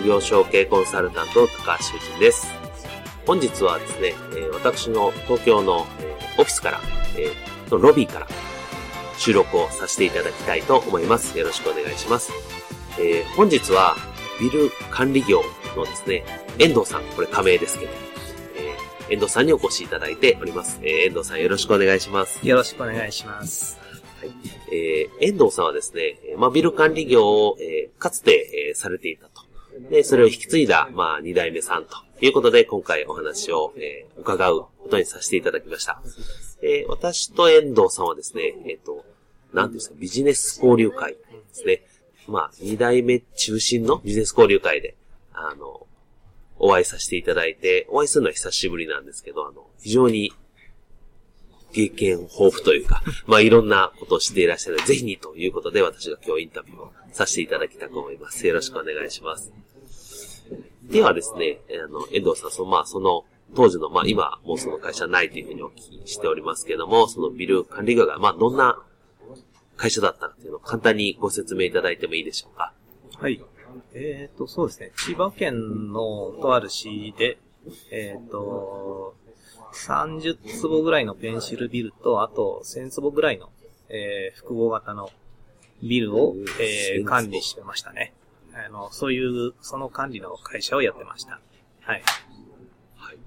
事業承継コンサルタント高橋修人です。本日はですね、私の東京のオフィスから、ロビーから収録をさせていただきたいと思います。よろしくお願いします。えー、本日はビル管理業のですね、遠藤さん、これ仮名ですけど、えー、遠藤さんにお越しいただいております。えー、遠藤さんよろしくお願いします。よろしくお願いします。はい。えー、遠藤さんはですね、まあ、ビル管理業を、えー、かつて、えー、されていたとで、それを引き継いだ、まあ、二代目さんということで、今回お話を、えー、伺うことにさせていただきました。えー、私と遠藤さんはですね、えっ、ー、と、なんですか、ビジネス交流会ですね。まあ、二代目中心のビジネス交流会で、あの、お会いさせていただいて、お会いするのは久しぶりなんですけど、あの、非常に経験豊富というか、まあいろんなことをしていらっしゃるぜひにということで私が今日インタビューをさせていただきたく思います。よろしくお願いします。ではですね、あの、遠藤さん、その、まあその、当時の、まあ今、もうその会社ないというふうにお聞きしておりますけども、そのビル管理業が、まあどんな会社だったかというのを簡単にご説明いただいてもいいでしょうか？はい。えっ、ー、と、そうですね。千葉県のとある市で、えっ、ー、と、30坪ぐらいのペンシルビルと、あと1000坪ぐらいの、えー、複合型のビルを、えー、管理してましたね。あの、そういう、その管理の会社をやってました。はい。はい。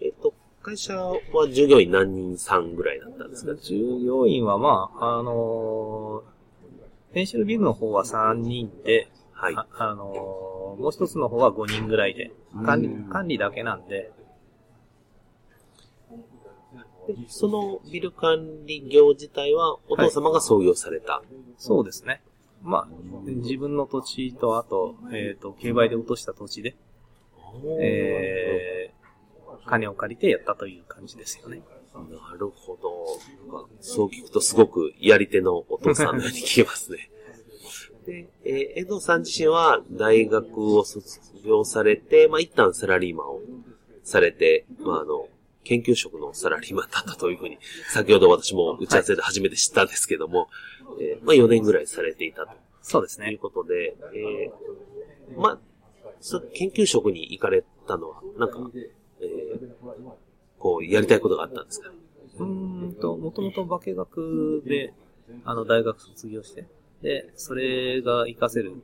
えっ、と、会社は従業員何人さんぐらいだったんですか？従業員はまあ、あのー、ペンシルビルの方は3人で、はい。あ、あのー、もう一つの方は5人ぐらいで、管理、管理だけなんで、そのビル管理業自体はお父様が創業された、はい、そうですね。まあ、自分の土地と、あと、えっ、ー、と、競売で落とした土地で、えー、金を借りてやったという感じですよね。なるほど。そう聞くとすごくやり手のお父さんのように聞けますね。で、えー、江戸さん自身は大学を卒業されて、まあ、一旦サラリーマンをされて、まあ、あの、研究職のサラリーマンだったというふうに、先ほど私も打ち合わせで初めて知ったんですけども、はい、えー、まあ4年ぐらいされていたと。そうですね。ということで、えー、まあ、研究職に行かれたのは、なんか、えー、こう、やりたいことがあったんですか？うんと、もともと化学で、あの、大学卒業して、で、それが活かせる、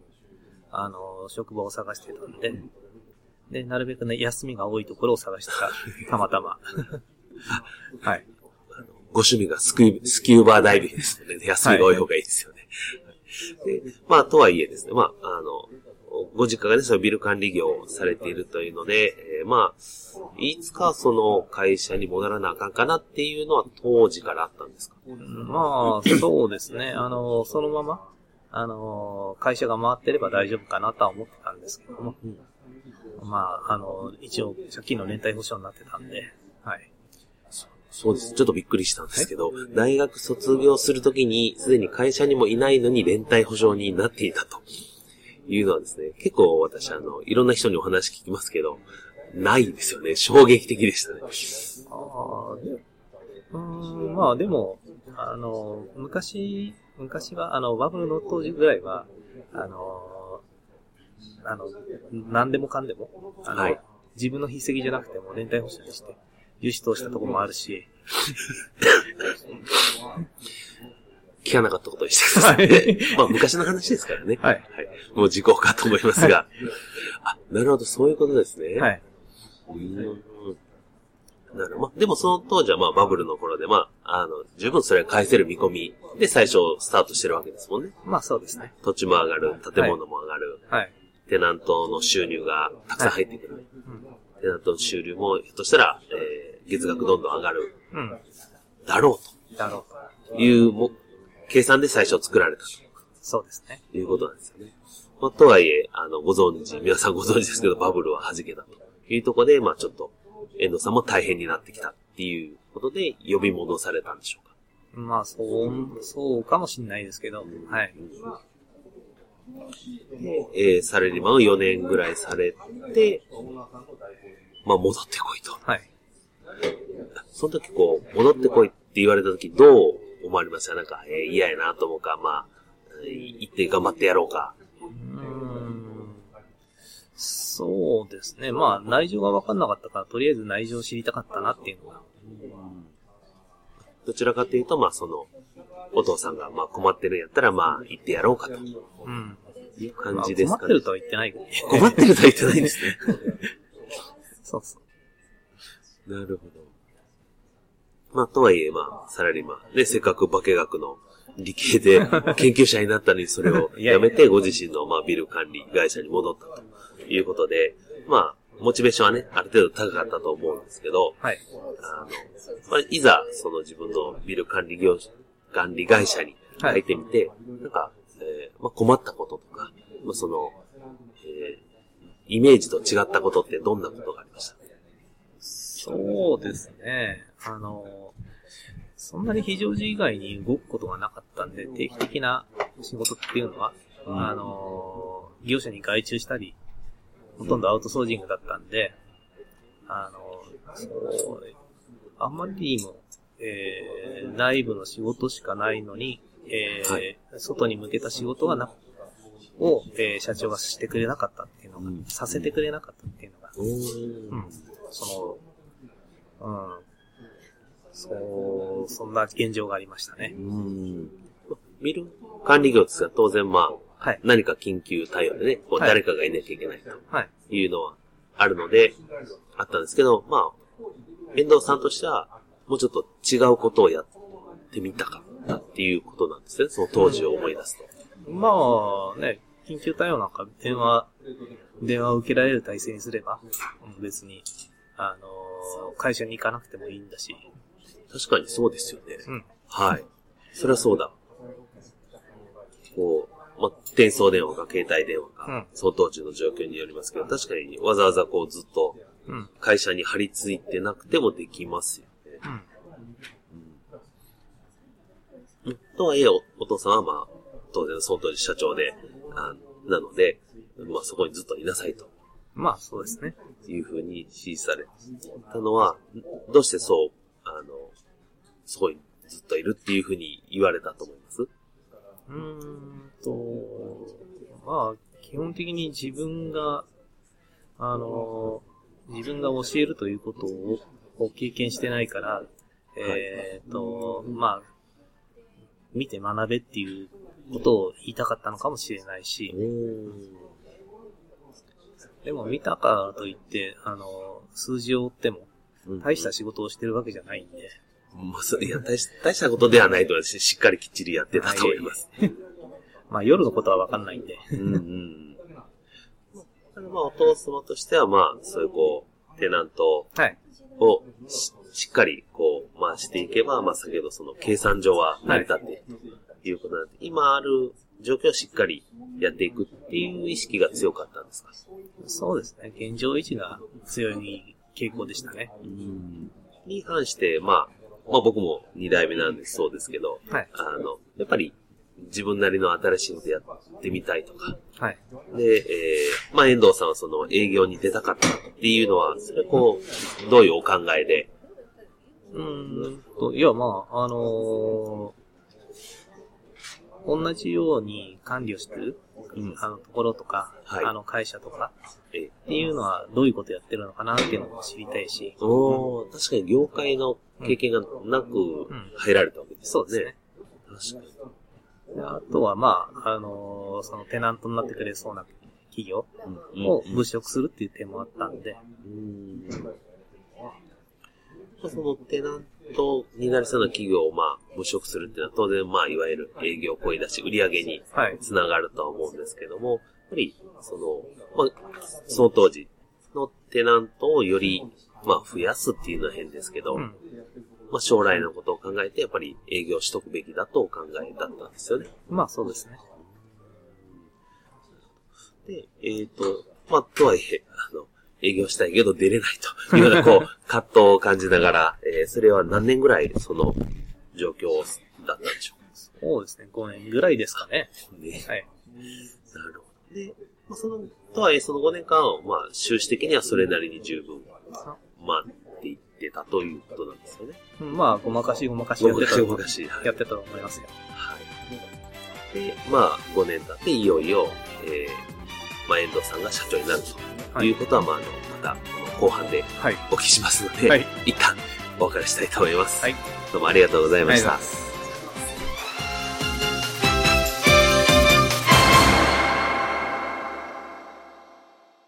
あの、職場を探してたんで、で、なるべくね、休みが多いところを探したら、たまたま。はい。ご趣味がスキュスキューバーダイビングですので、ね、休みが多い方がいいですよね。はい、で、まあ、とはいえですね、まあ、あの、ご実家がね、そのビル管理業をされているというので、えー、まあ、いつかその会社に戻らなあかんかなっていうのは当時からあったんですか、まあ、そうですね。あの、そのまま、あの、会社が回ってれば大丈夫かなとは思ってたんですけども、うんまあ、あの、一応、借金の連帯保証になってたんで、はい。そうです。ちょっとびっくりしたんですけど、大学卒業するときに、すでに会社にもいないのに連帯保証になっていたというのはですね、結構私、あの、いろんな人にお話聞きますけど、ないですよね。衝撃的でしたね。ああ、で、うん、まあでも、あの、昔、昔は、あの、バブルの当時ぐらいは、あの、あの、何でもかんでも、あの、はい、自分の筆跡じゃなくても連帯保証にして、輸出をしたところもあるし、聞かなかったことにしてですね。まあ昔の話ですからね。はい。はい。もう時効かと思いますが。はい、あ、なるほど、そういうことですね。はい。うんなるほど。まあ、でもその当時はまあバブルの頃で、まあ、あの、十分それは返せる見込みで最初スタートしてるわけですもんね。まあそうですね。土地も上がる、建物も上がる、はい。テナントの収入がたくさん入ってくる。テナントの収入も、ひょっとしたら、えー、月額どんどん上がる、うん。だろうだろう。というも、計算で最初作られたそうですね。ということなんですよね。まあ、とはいえ、あの、ご存知、皆さんご存知ですけど、バブルは弾けたというところで、まあちょっと、遠藤さんも大変になってきたっていうことで、呼び戻されたんでしょうか。まあ、そう、そうかもしんないですけど、はい。で、えー、サラリーマンを4年ぐらいされて、まあ戻ってこいと。はい。その時こう、戻ってこいって言われた時どう思われましたなんか、えー嫌やなと思うか、まあ、えー行って頑張ってやろうか？うーん。そうですね。まあ、内情が分かんなかったから、とりあえず内情を知りたかったなっていうのが。どちらかというと、まあその、お父さんがまあ困ってるんやったら、まあ行ってやろうかとうん。いう感まあじですかね。困ってるとは言ってないけどね。困ってるとは言ってないんですね。そうそう。なるほど。まあ、とはいえ、まあ、サラリーマン。で、せっかく化学の理系で研究者になったのに、それをやめて、ご自身の、まあ、ビル管理会社に戻ったということで、まあ、モチベーションはね、ある程度高かったと思うんですけど、はい。あの、まあ、いざ、その自分のビル管理業者、管理会社に入ってみて、なんか、えーまあ、困ったこととか、まあ、その、えーイメージと違ったことってどんなことがありました？そうですね。あの、そんなに非常時以外に動くことがなかったんで、定期的な仕事っていうのは、うんあの、業者に外注したり、ほとんどアウトソージングだったんで、あの、そう、あんまりにも、えー、内部の仕事しかないのに、えーはい外に向けた仕事がな、を、えー社長がしてくれなかったっていうのが、うんさせてくれなかったっていうのが、うん。その、うん。そう、そんな現状がありましたね。うん。ビル管理業っては当然まあ、はい。何か緊急対応でね、こうはい誰かがいなきゃいけないはい。というのはあるので、あったんですけど、まあ、遠藤さんとしては、もうちょっと違うことをやってみたかったっていうことなんですね。その当時を思い出すと。まあ、ね、緊急対応なんか電話、電話を受けられる体制にすれば、うん別に、あのー会社に行かなくてもいいんだし、確かにそうですよね。うん。はい。それはそうだ。こう、まあ、転送電話か携帯電話か、うんその当時の状況によりますけど、確かにわざわざこうずっとうん。会社に張り付いてなくてもできますよね。うん。とはいえお、お父さんはまあ、当然その当時社長で、あなので、まあそこにずっといなさいとまあ、そうですね。いうふうに指示されたのは、どうしてそう、あの、そこにずっといるっていうふうに言われたと思います？うーんと、まあ、基本的に自分が、あの、自分が教えるということをを経験してないから、えっ、と、まあ、見て学べっていうことを言いたかったのかもしれないし、でも見たからといって、あの、数字を追っても、うん。大した仕事をしてるわけじゃないんで、まあ、そいや大し、大したことではないとし、しっかりきっちりやってたと思います。まあ夜のことはわかんないんで、うんうん。ただまあ、お父様としては、まあ、そういうこう、テナントはい。をししっかりこう、回していけば、まあ、先ほどその計算上は成り立っているということなんで、今ある状況をしっかりやっていくっていう意識が強かったんですか？そうですね。現状維持が強い傾向でしたね。に関して、まあ、まあ僕も二代目なんでそうですけど、はい。あの、やっぱり自分なりの新しいことやってみたいとか、はい。で、えー、まあ遠藤さんはその営業に出たかったっていうのは、それこう、どういうお考えで、うーんと、いや、まあ、あのー同じように管理をしてる、うん。あのところとか、はい。あの会社とかえーっていうのはどういうことやってるのかなっていうのも知りたいし、おー確かに業界の経験がなくん。入られたわけですよね。そうですね。確かであとは、まあ、あのーそのテナントになってくれそうな企業に。を物色するっていう点もあったんで、うん。ぱそのテナントになりそうな企業をまあ無職するっていうのは当然まあいわゆる営業声出し売り上げにはい。つながるとは思うんですけども、やっぱりその、まあ、その当時のテナントをよりまあ増やすっていうのは変ですけど、うん。まあ将来のことを考えてやっぱり営業しとくべきだとお考えだったんですよね。まあそうですね。で、えっ、と、まあ、とはいえ、あの、営業したいけど出れないと いうような、こう、葛藤を感じながら、えーそれは何年ぐらい、その、状況だったんでしょそうですね。5年ぐらいですかね。うね。はい。なるほど。で、まあ、その、とはいえ、その5年間は、まあ、収支的にはそれなりに十分、まあ、って言ってたということなんですよね。うんまあ、ごまかしごまかしやってたとごまかしごまかしやってたと思いますよ。はい。で、まあ、5年経って、いよいよ、えー、まあ、遠藤さんが社長になるということは、まあ、あの、また、この後半ではい。お聞きしますので、はい。一旦お別れしたいと思います。はい。どうもありがとうございあました